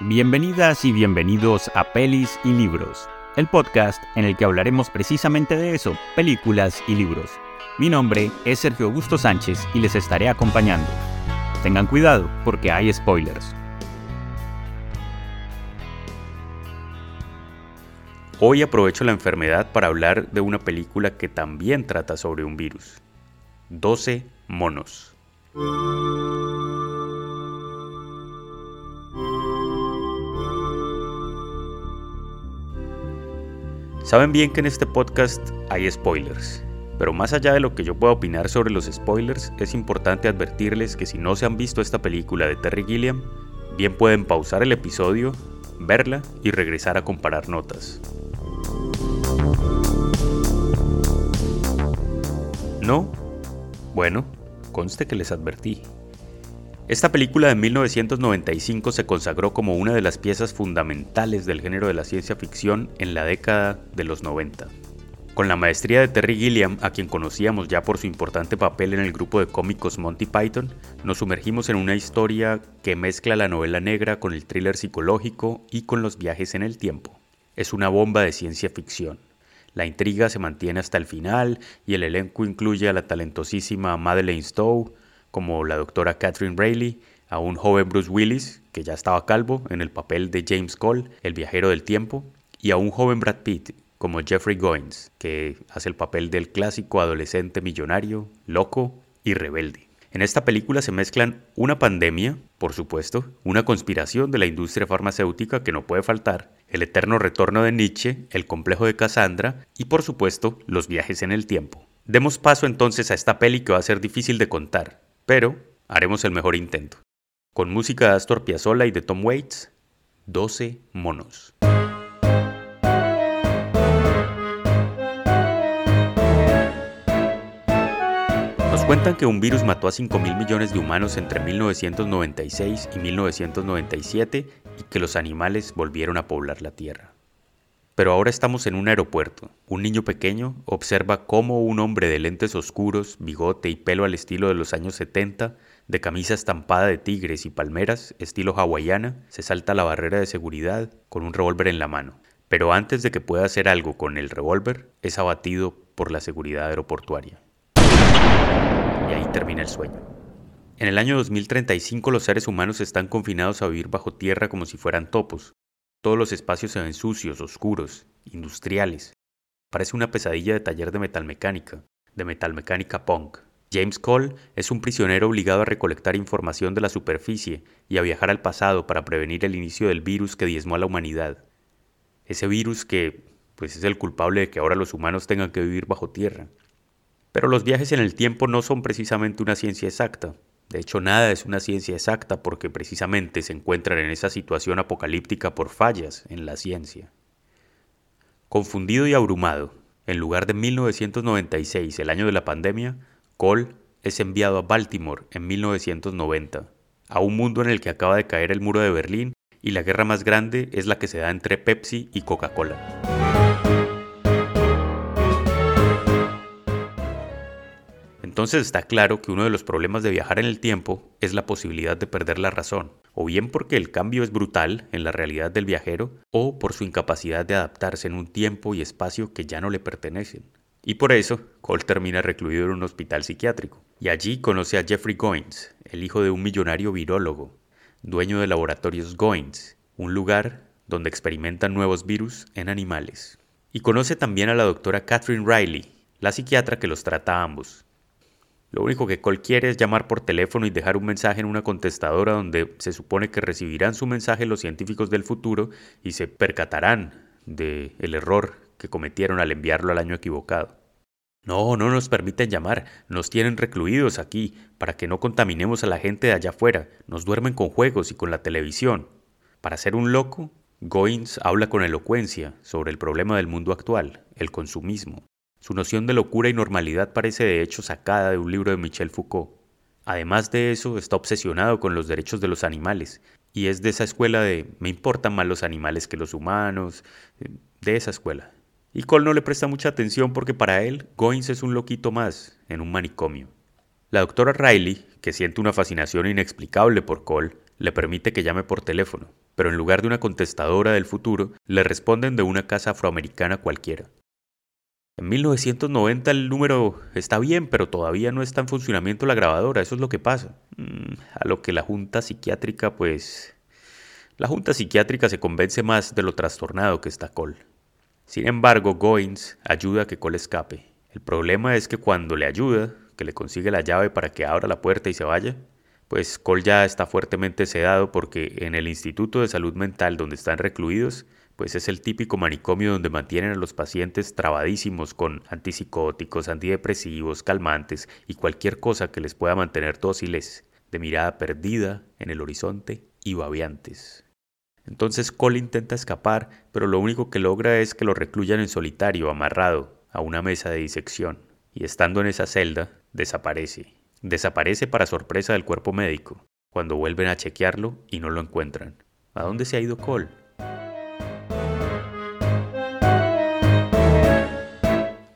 Bienvenidas y bienvenidos a Pelis y Libros, el podcast en el que hablaremos precisamente de eso, películas y libros. Mi nombre es Sergio Augusto Sánchez y les estaré acompañando. Tengan cuidado porque hay spoilers. Hoy aprovecho la enfermedad para hablar de una película que también trata sobre un virus. 12 monos. Saben bien que en este podcast hay spoilers, pero más allá de lo que yo pueda opinar sobre los spoilers, es importante advertirles que si no se han visto esta película de Terry Gilliam, bien pueden pausar el episodio, verla y regresar a comparar notas. ¿No? Bueno, conste que les advertí. Esta película de 1995 se consagró como una de las piezas fundamentales del género de la ciencia ficción en la década de los 90. Con la maestría de Terry Gilliam, a quien conocíamos ya por su importante papel en el grupo de cómicos Monty Python, nos sumergimos en una historia que mezcla la novela negra con el thriller psicológico y con los viajes en el tiempo. Es una bomba de ciencia ficción. La intriga se mantiene hasta el final y el elenco incluye a la talentosísima Madeleine Stowe, como la doctora Catherine Rayleigh, a un joven Bruce Willis, que ya estaba calvo, en el papel de James Cole, el viajero del tiempo, y a un joven Brad Pitt, como Jeffrey Goins, que hace el papel del clásico adolescente millonario, loco y rebelde. En esta película se mezclan una pandemia, por supuesto, una conspiración de la industria farmacéutica que no puede faltar, el eterno retorno de Nietzsche, el complejo de Cassandra y por supuesto los viajes en el tiempo. Demos paso entonces a esta peli que va a ser difícil de contar, pero haremos el mejor intento. Con música de Astor Piazzolla y de Tom Waits, 12 monos. Nos cuentan que un virus mató a 5 mil millones de humanos entre 1996 y 1997 y que los animales volvieron a poblar la Tierra. Pero ahora estamos en un aeropuerto. Un niño pequeño observa cómo un hombre de lentes oscuros, bigote y pelo al estilo de los años 70, de camisa estampada de tigres y palmeras, estilo hawaiana, se salta la barrera de seguridad con un revólver en la mano. Pero antes de que pueda hacer algo con el revólver, es abatido por la seguridad aeroportuaria. Y ahí termina el sueño. En el año 2035 los seres humanos están confinados a vivir bajo tierra como si fueran topos, todos los espacios se ven sucios, oscuros, industriales. Parece una pesadilla de taller de metalmecánica, de metalmecánica punk. James Cole es un prisionero obligado a recolectar información de la superficie y a viajar al pasado para prevenir el inicio del virus que diezmó a la humanidad. Ese virus que, pues, es el culpable de que ahora los humanos tengan que vivir bajo tierra. Pero los viajes en el tiempo no son precisamente una ciencia exacta. De hecho, nada es una ciencia exacta porque precisamente se encuentran en esa situación apocalíptica por fallas en la ciencia. Confundido y abrumado, en lugar de 1996, el año de la pandemia, Cole es enviado a Baltimore en 1990, a un mundo en el que acaba de caer el muro de Berlín y la guerra más grande es la que se da entre Pepsi y Coca-Cola. Entonces está claro que uno de los problemas de viajar en el tiempo es la posibilidad de perder la razón, o bien porque el cambio es brutal en la realidad del viajero, o por su incapacidad de adaptarse en un tiempo y espacio que ya no le pertenecen. Y por eso, Cole termina recluido en un hospital psiquiátrico. Y allí conoce a Jeffrey Goins, el hijo de un millonario virólogo, dueño de laboratorios Goins, un lugar donde experimentan nuevos virus en animales. Y conoce también a la doctora Catherine Riley, la psiquiatra que los trata a ambos. Lo único que Cole quiere es llamar por teléfono y dejar un mensaje en una contestadora donde se supone que recibirán su mensaje los científicos del futuro y se percatarán del el error que cometieron al enviarlo al año equivocado. No, no nos permiten llamar, nos tienen recluidos aquí para que no contaminemos a la gente de allá afuera, nos duermen con juegos y con la televisión. Para ser un loco, Goins habla con elocuencia sobre el problema del mundo actual, el consumismo. Su noción de locura y normalidad parece de hecho sacada de un libro de Michel Foucault. Además de eso, está obsesionado con los derechos de los animales, y es de esa escuela de me importan más los animales que los humanos, de esa escuela. Y Cole no le presta mucha atención porque para él Goins es un loquito más en un manicomio. La doctora Riley, que siente una fascinación inexplicable por Cole, le permite que llame por teléfono. pero en lugar de una contestadora del futuro, le responden de una casa afroamericana cualquiera. En 1990 el número está bien, pero todavía no está en funcionamiento la grabadora, eso es lo que pasa. Mm, a lo que la junta psiquiátrica, pues... La junta psiquiátrica se convence más de lo trastornado que está Cole. Sin embargo, Goins ayuda a que Cole escape. El problema es que cuando le ayuda, que le consigue la llave para que abra la puerta y se vaya, pues Cole ya está fuertemente sedado porque en el Instituto de Salud Mental donde están recluidos pues es el típico manicomio donde mantienen a los pacientes trabadísimos con antipsicóticos, antidepresivos, calmantes y cualquier cosa que les pueda mantener dóciles, de mirada perdida en el horizonte y babeantes. Entonces Cole intenta escapar, pero lo único que logra es que lo recluyan en solitario, amarrado, a una mesa de disección, y estando en esa celda, desaparece. Desaparece para sorpresa del cuerpo médico, cuando vuelven a chequearlo y no lo encuentran. ¿A dónde se ha ido Cole?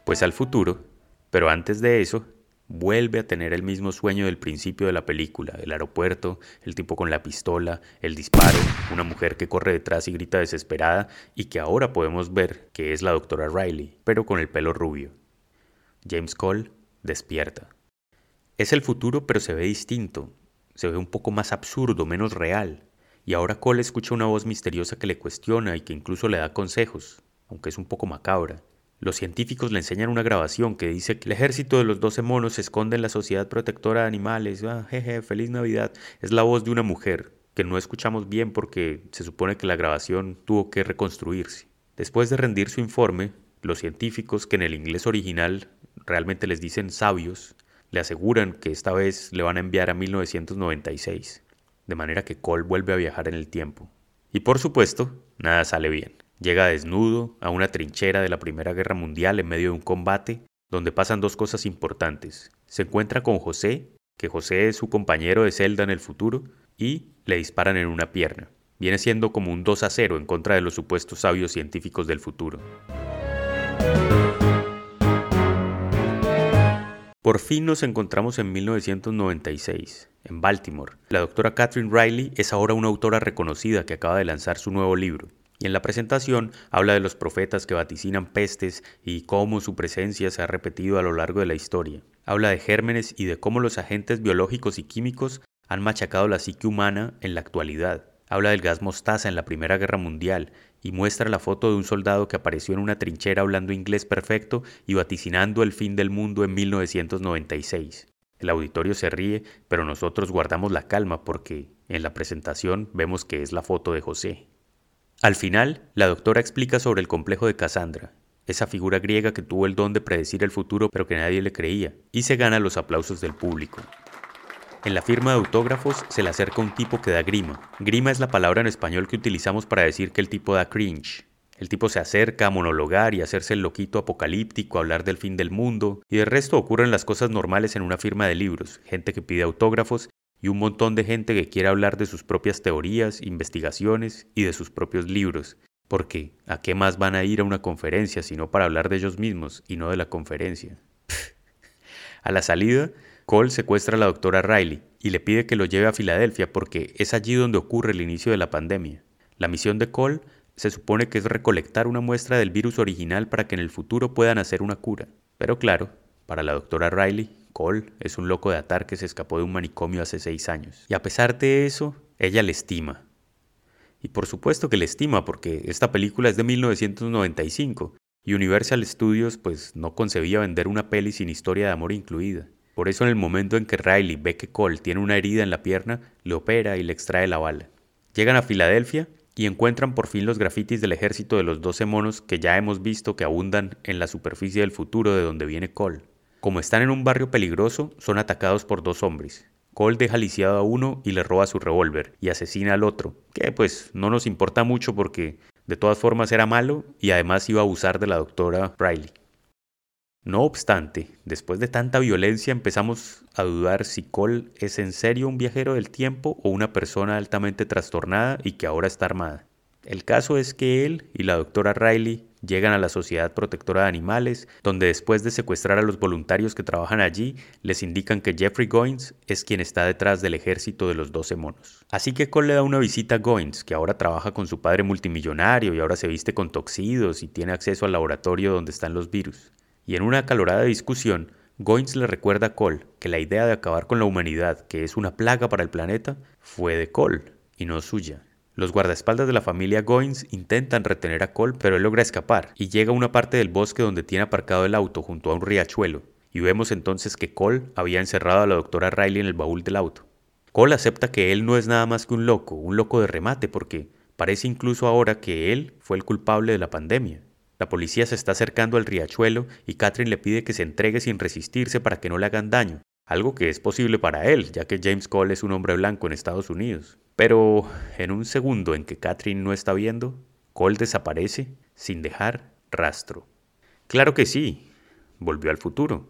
Pues al futuro, pero antes de eso, vuelve a tener el mismo sueño del principio de la película, el aeropuerto, el tipo con la pistola, el disparo, una mujer que corre detrás y grita desesperada y que ahora podemos ver que es la doctora Riley, pero con el pelo rubio. James Cole despierta. Es el futuro pero se ve distinto, se ve un poco más absurdo, menos real, y ahora Cole escucha una voz misteriosa que le cuestiona y que incluso le da consejos, aunque es un poco macabra. Los científicos le enseñan una grabación que dice que el ejército de los doce monos se esconde en la Sociedad Protectora de Animales. Ah, jeje, feliz Navidad. Es la voz de una mujer, que no escuchamos bien porque se supone que la grabación tuvo que reconstruirse. Después de rendir su informe, los científicos, que en el inglés original realmente les dicen sabios, le aseguran que esta vez le van a enviar a 1996, de manera que Cole vuelve a viajar en el tiempo. Y por supuesto, nada sale bien. Llega desnudo a una trinchera de la Primera Guerra Mundial en medio de un combate donde pasan dos cosas importantes. Se encuentra con José, que José es su compañero de celda en el futuro, y le disparan en una pierna. Viene siendo como un 2 a 0 en contra de los supuestos sabios científicos del futuro. Por fin nos encontramos en 1996, en Baltimore. La doctora Catherine Riley es ahora una autora reconocida que acaba de lanzar su nuevo libro, y en la presentación habla de los profetas que vaticinan pestes y cómo su presencia se ha repetido a lo largo de la historia. Habla de gérmenes y de cómo los agentes biológicos y químicos han machacado la psique humana en la actualidad. Habla del gas mostaza en la Primera Guerra Mundial y muestra la foto de un soldado que apareció en una trinchera hablando inglés perfecto y vaticinando el fin del mundo en 1996. El auditorio se ríe, pero nosotros guardamos la calma porque en la presentación vemos que es la foto de José. Al final, la doctora explica sobre el complejo de Cassandra, esa figura griega que tuvo el don de predecir el futuro pero que nadie le creía, y se gana los aplausos del público. En la firma de autógrafos se le acerca un tipo que da grima. Grima es la palabra en español que utilizamos para decir que el tipo da cringe. El tipo se acerca a monologar y hacerse el loquito apocalíptico, a hablar del fin del mundo, y de resto ocurren las cosas normales en una firma de libros, gente que pide autógrafos y un montón de gente que quiere hablar de sus propias teorías, investigaciones y de sus propios libros. Porque, ¿a qué más van a ir a una conferencia sino para hablar de ellos mismos y no de la conferencia? a la salida, Cole secuestra a la doctora Riley y le pide que lo lleve a Filadelfia porque es allí donde ocurre el inicio de la pandemia. La misión de Cole se supone que es recolectar una muestra del virus original para que en el futuro puedan hacer una cura. Pero claro, para la doctora Riley, Cole es un loco de atar que se escapó de un manicomio hace seis años. Y a pesar de eso, ella le estima. Y por supuesto que le estima porque esta película es de 1995 y Universal Studios pues no concebía vender una peli sin historia de amor incluida. Por eso en el momento en que Riley ve que Cole tiene una herida en la pierna, le opera y le extrae la bala. Llegan a Filadelfia y encuentran por fin los grafitis del ejército de los 12 monos que ya hemos visto que abundan en la superficie del futuro de donde viene Cole. Como están en un barrio peligroso, son atacados por dos hombres. Cole deja lisiado a uno y le roba su revólver y asesina al otro, que pues no nos importa mucho porque de todas formas era malo y además iba a abusar de la doctora Riley. No obstante, después de tanta violencia empezamos a dudar si Cole es en serio un viajero del tiempo o una persona altamente trastornada y que ahora está armada. El caso es que él y la doctora Riley llegan a la Sociedad Protectora de Animales, donde después de secuestrar a los voluntarios que trabajan allí, les indican que Jeffrey Goins es quien está detrás del ejército de los 12 monos. Así que Cole le da una visita a Goins, que ahora trabaja con su padre multimillonario y ahora se viste con toxidos y tiene acceso al laboratorio donde están los virus. Y en una acalorada discusión, Goins le recuerda a Cole que la idea de acabar con la humanidad, que es una plaga para el planeta, fue de Cole y no suya. Los guardaespaldas de la familia Goins intentan retener a Cole, pero él logra escapar y llega a una parte del bosque donde tiene aparcado el auto junto a un riachuelo. Y vemos entonces que Cole había encerrado a la doctora Riley en el baúl del auto. Cole acepta que él no es nada más que un loco, un loco de remate, porque parece incluso ahora que él fue el culpable de la pandemia. La policía se está acercando al riachuelo y Catherine le pide que se entregue sin resistirse para que no le hagan daño, algo que es posible para él, ya que James Cole es un hombre blanco en Estados Unidos. Pero en un segundo en que Catherine no está viendo, Cole desaparece sin dejar rastro. Claro que sí, volvió al futuro,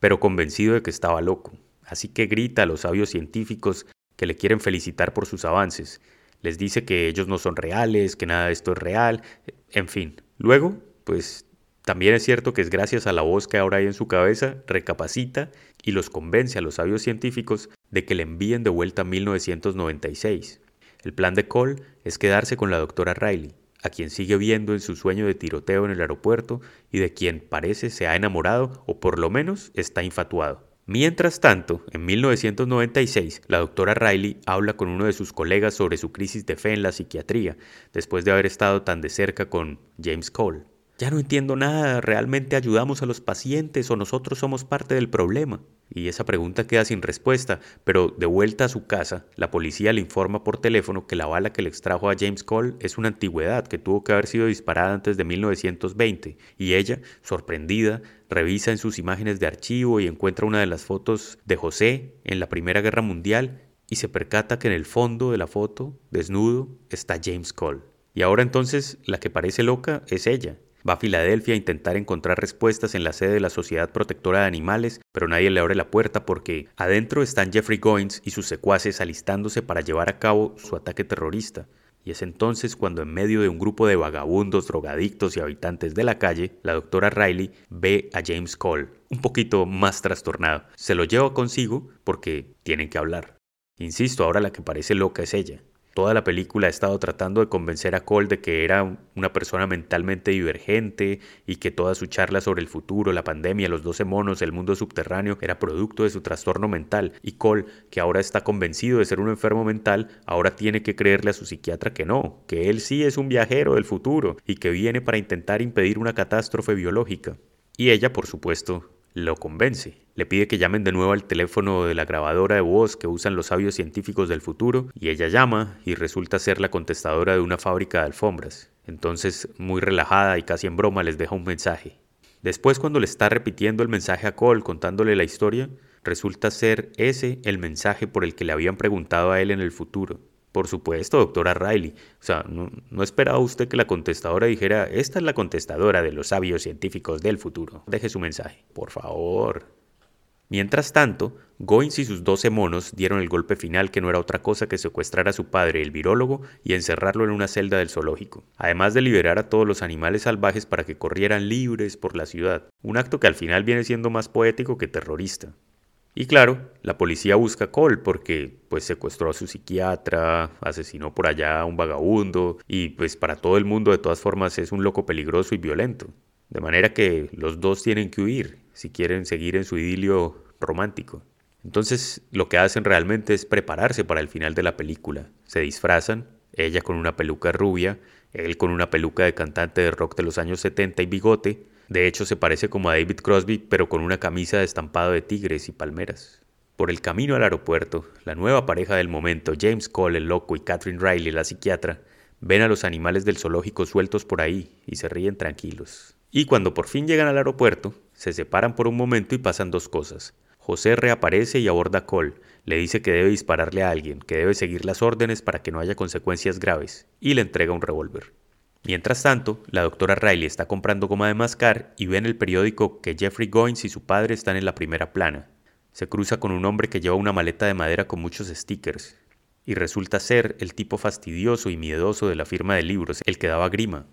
pero convencido de que estaba loco. Así que grita a los sabios científicos que le quieren felicitar por sus avances. Les dice que ellos no son reales, que nada de esto es real, en fin. Luego, pues también es cierto que es gracias a la voz que ahora hay en su cabeza, recapacita y los convence a los sabios científicos de que le envíen de vuelta a 1996. El plan de Cole es quedarse con la doctora Riley, a quien sigue viendo en su sueño de tiroteo en el aeropuerto y de quien parece se ha enamorado o por lo menos está infatuado. Mientras tanto, en 1996, la doctora Riley habla con uno de sus colegas sobre su crisis de fe en la psiquiatría, después de haber estado tan de cerca con James Cole. Ya no entiendo nada, ¿realmente ayudamos a los pacientes o nosotros somos parte del problema? Y esa pregunta queda sin respuesta, pero de vuelta a su casa, la policía le informa por teléfono que la bala que le extrajo a James Cole es una antigüedad que tuvo que haber sido disparada antes de 1920, y ella, sorprendida, revisa en sus imágenes de archivo y encuentra una de las fotos de José en la Primera Guerra Mundial y se percata que en el fondo de la foto, desnudo, está James Cole. Y ahora entonces la que parece loca es ella, Va a Filadelfia a intentar encontrar respuestas en la sede de la Sociedad Protectora de Animales, pero nadie le abre la puerta porque adentro están Jeffrey Goins y sus secuaces alistándose para llevar a cabo su ataque terrorista. Y es entonces cuando en medio de un grupo de vagabundos, drogadictos y habitantes de la calle, la doctora Riley ve a James Cole, un poquito más trastornado. Se lo lleva consigo porque tienen que hablar. Insisto, ahora la que parece loca es ella. Toda la película ha estado tratando de convencer a Cole de que era una persona mentalmente divergente y que toda su charla sobre el futuro, la pandemia, los doce monos, el mundo subterráneo era producto de su trastorno mental. Y Cole, que ahora está convencido de ser un enfermo mental, ahora tiene que creerle a su psiquiatra que no, que él sí es un viajero del futuro y que viene para intentar impedir una catástrofe biológica. Y ella, por supuesto, lo convence. Le pide que llamen de nuevo al teléfono de la grabadora de voz que usan los sabios científicos del futuro y ella llama y resulta ser la contestadora de una fábrica de alfombras. Entonces, muy relajada y casi en broma, les deja un mensaje. Después, cuando le está repitiendo el mensaje a Cole contándole la historia, resulta ser ese el mensaje por el que le habían preguntado a él en el futuro. Por supuesto, doctora Riley. O sea, no, esperaba usted que la contestadora dijera, esta es la contestadora de los sabios científicos del futuro. Deje su mensaje, por favor. Mientras tanto, Goins y sus doce monos dieron el golpe final que no era otra cosa que secuestrar a su padre, el virólogo, y encerrarlo en una celda del zoológico, además de liberar a todos los animales salvajes para que corrieran libres por la ciudad, un acto que al final viene siendo más poético que terrorista. Y claro, la policía busca a Cole porque pues secuestró a su psiquiatra, asesinó por allá a un vagabundo y pues para todo el mundo de todas formas es un loco peligroso y violento. De manera que los dos tienen que huir si quieren seguir en su idilio romántico. Entonces lo que hacen realmente es prepararse para el final de la película. Se disfrazan, ella con una peluca rubia, él con una peluca de cantante de rock de los años 70 y bigote, de hecho, se parece como a David Crosby, pero con una camisa de estampado de tigres y palmeras. Por el camino al aeropuerto, la nueva pareja del momento, James Cole el loco y Catherine Riley la psiquiatra, ven a los animales del zoológico sueltos por ahí y se ríen tranquilos. Y cuando por fin llegan al aeropuerto, se separan por un momento y pasan dos cosas. José reaparece y aborda a Cole, le dice que debe dispararle a alguien, que debe seguir las órdenes para que no haya consecuencias graves, y le entrega un revólver. Mientras tanto, la doctora Riley está comprando goma de mascar y ve en el periódico que Jeffrey Goins y su padre están en la primera plana. Se cruza con un hombre que lleva una maleta de madera con muchos stickers, y resulta ser el tipo fastidioso y miedoso de la firma de libros, el que daba grima.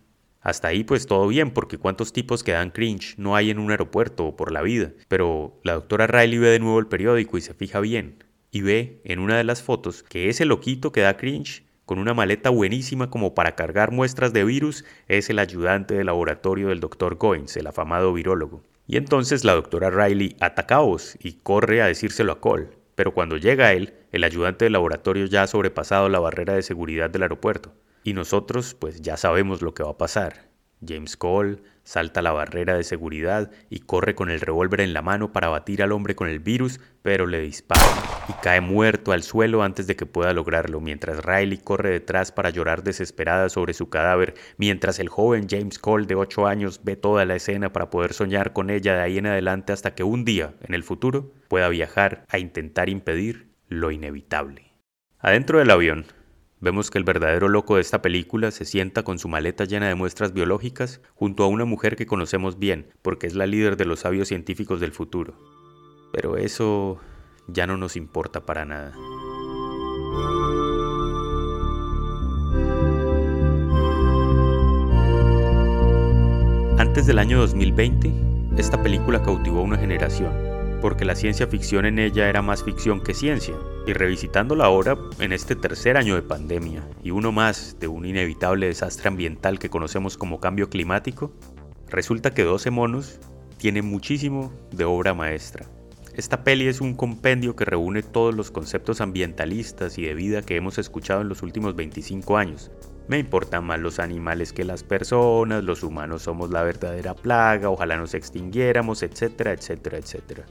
Hasta ahí pues todo bien, porque cuántos tipos que dan cringe no hay en un aeropuerto o por la vida. Pero la doctora Riley ve de nuevo el periódico y se fija bien. Y ve en una de las fotos que ese loquito que da cringe con una maleta buenísima como para cargar muestras de virus, es el ayudante de laboratorio del doctor Goins, el afamado virólogo. Y entonces la doctora Riley ataca a y corre a decírselo a Cole. Pero cuando llega él, el ayudante del laboratorio ya ha sobrepasado la barrera de seguridad del aeropuerto. Y nosotros, pues ya sabemos lo que va a pasar. James Cole salta la barrera de seguridad y corre con el revólver en la mano para batir al hombre con el virus, pero le dispara y cae muerto al suelo antes de que pueda lograrlo, mientras Riley corre detrás para llorar desesperada sobre su cadáver, mientras el joven James Cole de 8 años ve toda la escena para poder soñar con ella de ahí en adelante hasta que un día, en el futuro, pueda viajar a intentar impedir lo inevitable. Adentro del avión, Vemos que el verdadero loco de esta película se sienta con su maleta llena de muestras biológicas junto a una mujer que conocemos bien, porque es la líder de los sabios científicos del futuro. Pero eso ya no nos importa para nada. Antes del año 2020, esta película cautivó a una generación porque la ciencia ficción en ella era más ficción que ciencia. Y revisitándola ahora, en este tercer año de pandemia, y uno más de un inevitable desastre ambiental que conocemos como cambio climático, resulta que 12 monos tiene muchísimo de obra maestra. Esta peli es un compendio que reúne todos los conceptos ambientalistas y de vida que hemos escuchado en los últimos 25 años. Me importan más los animales que las personas, los humanos somos la verdadera plaga, ojalá nos extinguiéramos, etcétera, etcétera, etcétera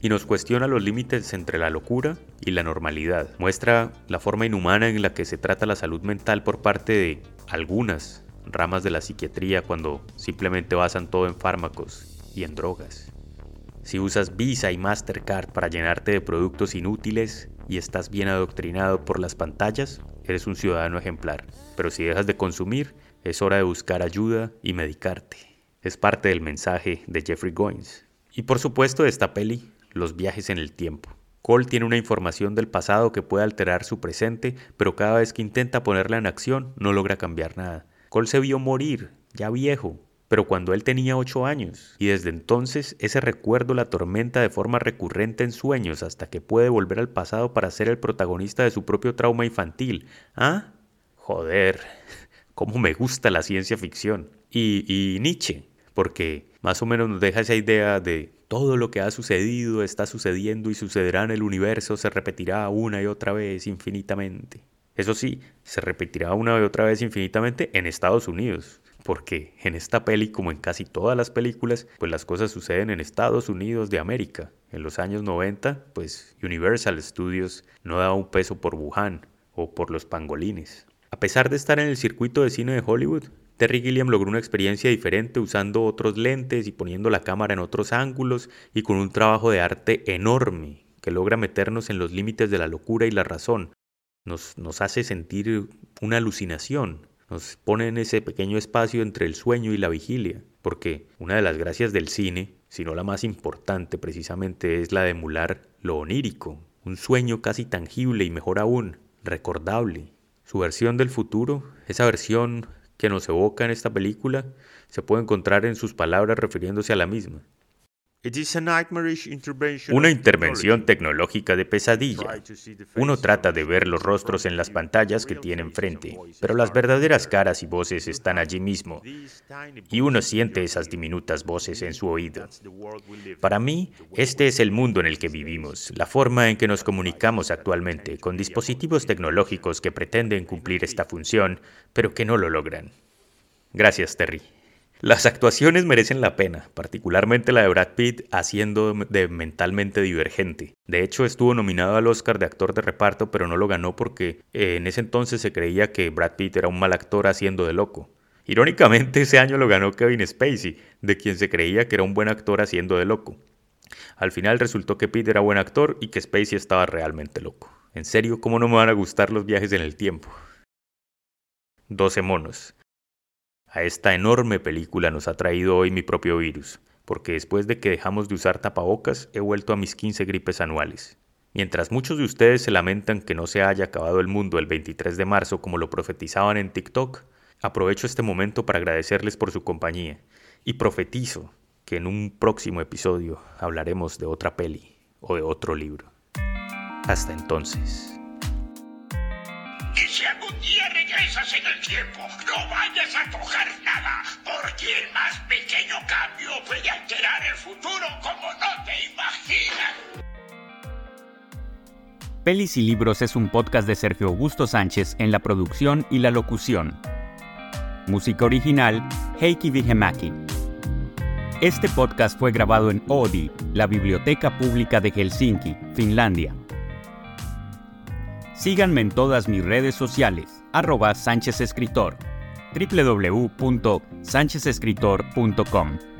y nos cuestiona los límites entre la locura y la normalidad. Muestra la forma inhumana en la que se trata la salud mental por parte de algunas ramas de la psiquiatría cuando simplemente basan todo en fármacos y en drogas. Si usas Visa y Mastercard para llenarte de productos inútiles y estás bien adoctrinado por las pantallas, eres un ciudadano ejemplar. Pero si dejas de consumir, es hora de buscar ayuda y medicarte. Es parte del mensaje de Jeffrey Goins. Y por supuesto de esta peli los viajes en el tiempo. Cole tiene una información del pasado que puede alterar su presente, pero cada vez que intenta ponerla en acción no logra cambiar nada. Cole se vio morir, ya viejo, pero cuando él tenía 8 años, y desde entonces ese recuerdo la atormenta de forma recurrente en sueños hasta que puede volver al pasado para ser el protagonista de su propio trauma infantil. ¿Ah? Joder, cómo me gusta la ciencia ficción. Y, y Nietzsche, porque más o menos nos deja esa idea de todo lo que ha sucedido, está sucediendo y sucederá en el universo se repetirá una y otra vez infinitamente. Eso sí, se repetirá una y otra vez infinitamente en Estados Unidos, porque en esta peli, como en casi todas las películas, pues las cosas suceden en Estados Unidos de América. En los años 90, pues Universal Studios no daba un peso por Wuhan o por los pangolines. A pesar de estar en el circuito de cine de Hollywood, Terry Gilliam logró una experiencia diferente usando otros lentes y poniendo la cámara en otros ángulos y con un trabajo de arte enorme que logra meternos en los límites de la locura y la razón. Nos, nos hace sentir una alucinación, nos pone en ese pequeño espacio entre el sueño y la vigilia, porque una de las gracias del cine, si no la más importante precisamente, es la de emular lo onírico, un sueño casi tangible y mejor aún, recordable. Su versión del futuro, esa versión que nos evoca en esta película se puede encontrar en sus palabras refiriéndose a la misma. Una intervención tecnológica de pesadilla. Uno trata de ver los rostros en las pantallas que tiene enfrente, pero las verdaderas caras y voces están allí mismo, y uno siente esas diminutas voces en su oído. Para mí, este es el mundo en el que vivimos, la forma en que nos comunicamos actualmente, con dispositivos tecnológicos que pretenden cumplir esta función, pero que no lo logran. Gracias, Terry. Las actuaciones merecen la pena, particularmente la de Brad Pitt haciendo de mentalmente divergente. De hecho, estuvo nominado al Oscar de actor de reparto, pero no lo ganó porque eh, en ese entonces se creía que Brad Pitt era un mal actor haciendo de loco. Irónicamente, ese año lo ganó Kevin Spacey, de quien se creía que era un buen actor haciendo de loco. Al final resultó que Pitt era buen actor y que Spacey estaba realmente loco. En serio, ¿cómo no me van a gustar los viajes en el tiempo? 12 monos. A esta enorme película nos ha traído hoy mi propio virus, porque después de que dejamos de usar tapabocas he vuelto a mis 15 gripes anuales. Mientras muchos de ustedes se lamentan que no se haya acabado el mundo el 23 de marzo como lo profetizaban en TikTok, Aprovecho este momento para agradecerles por su compañía y profetizo que en un próximo episodio hablaremos de otra peli o de otro libro. Hasta entonces. Y si algún día regresas en el tiempo, no vayas a porque el más pequeño cambio puede alterar el futuro como no te imaginas. Pelis y Libros es un podcast de Sergio Augusto Sánchez en la producción y la locución. Música original, Heikki Vihemaki. Este podcast fue grabado en Oodi, la Biblioteca Pública de Helsinki, Finlandia. Síganme en todas mis redes sociales, arroba Sánchez Escritor, www.sanchezescritor.com.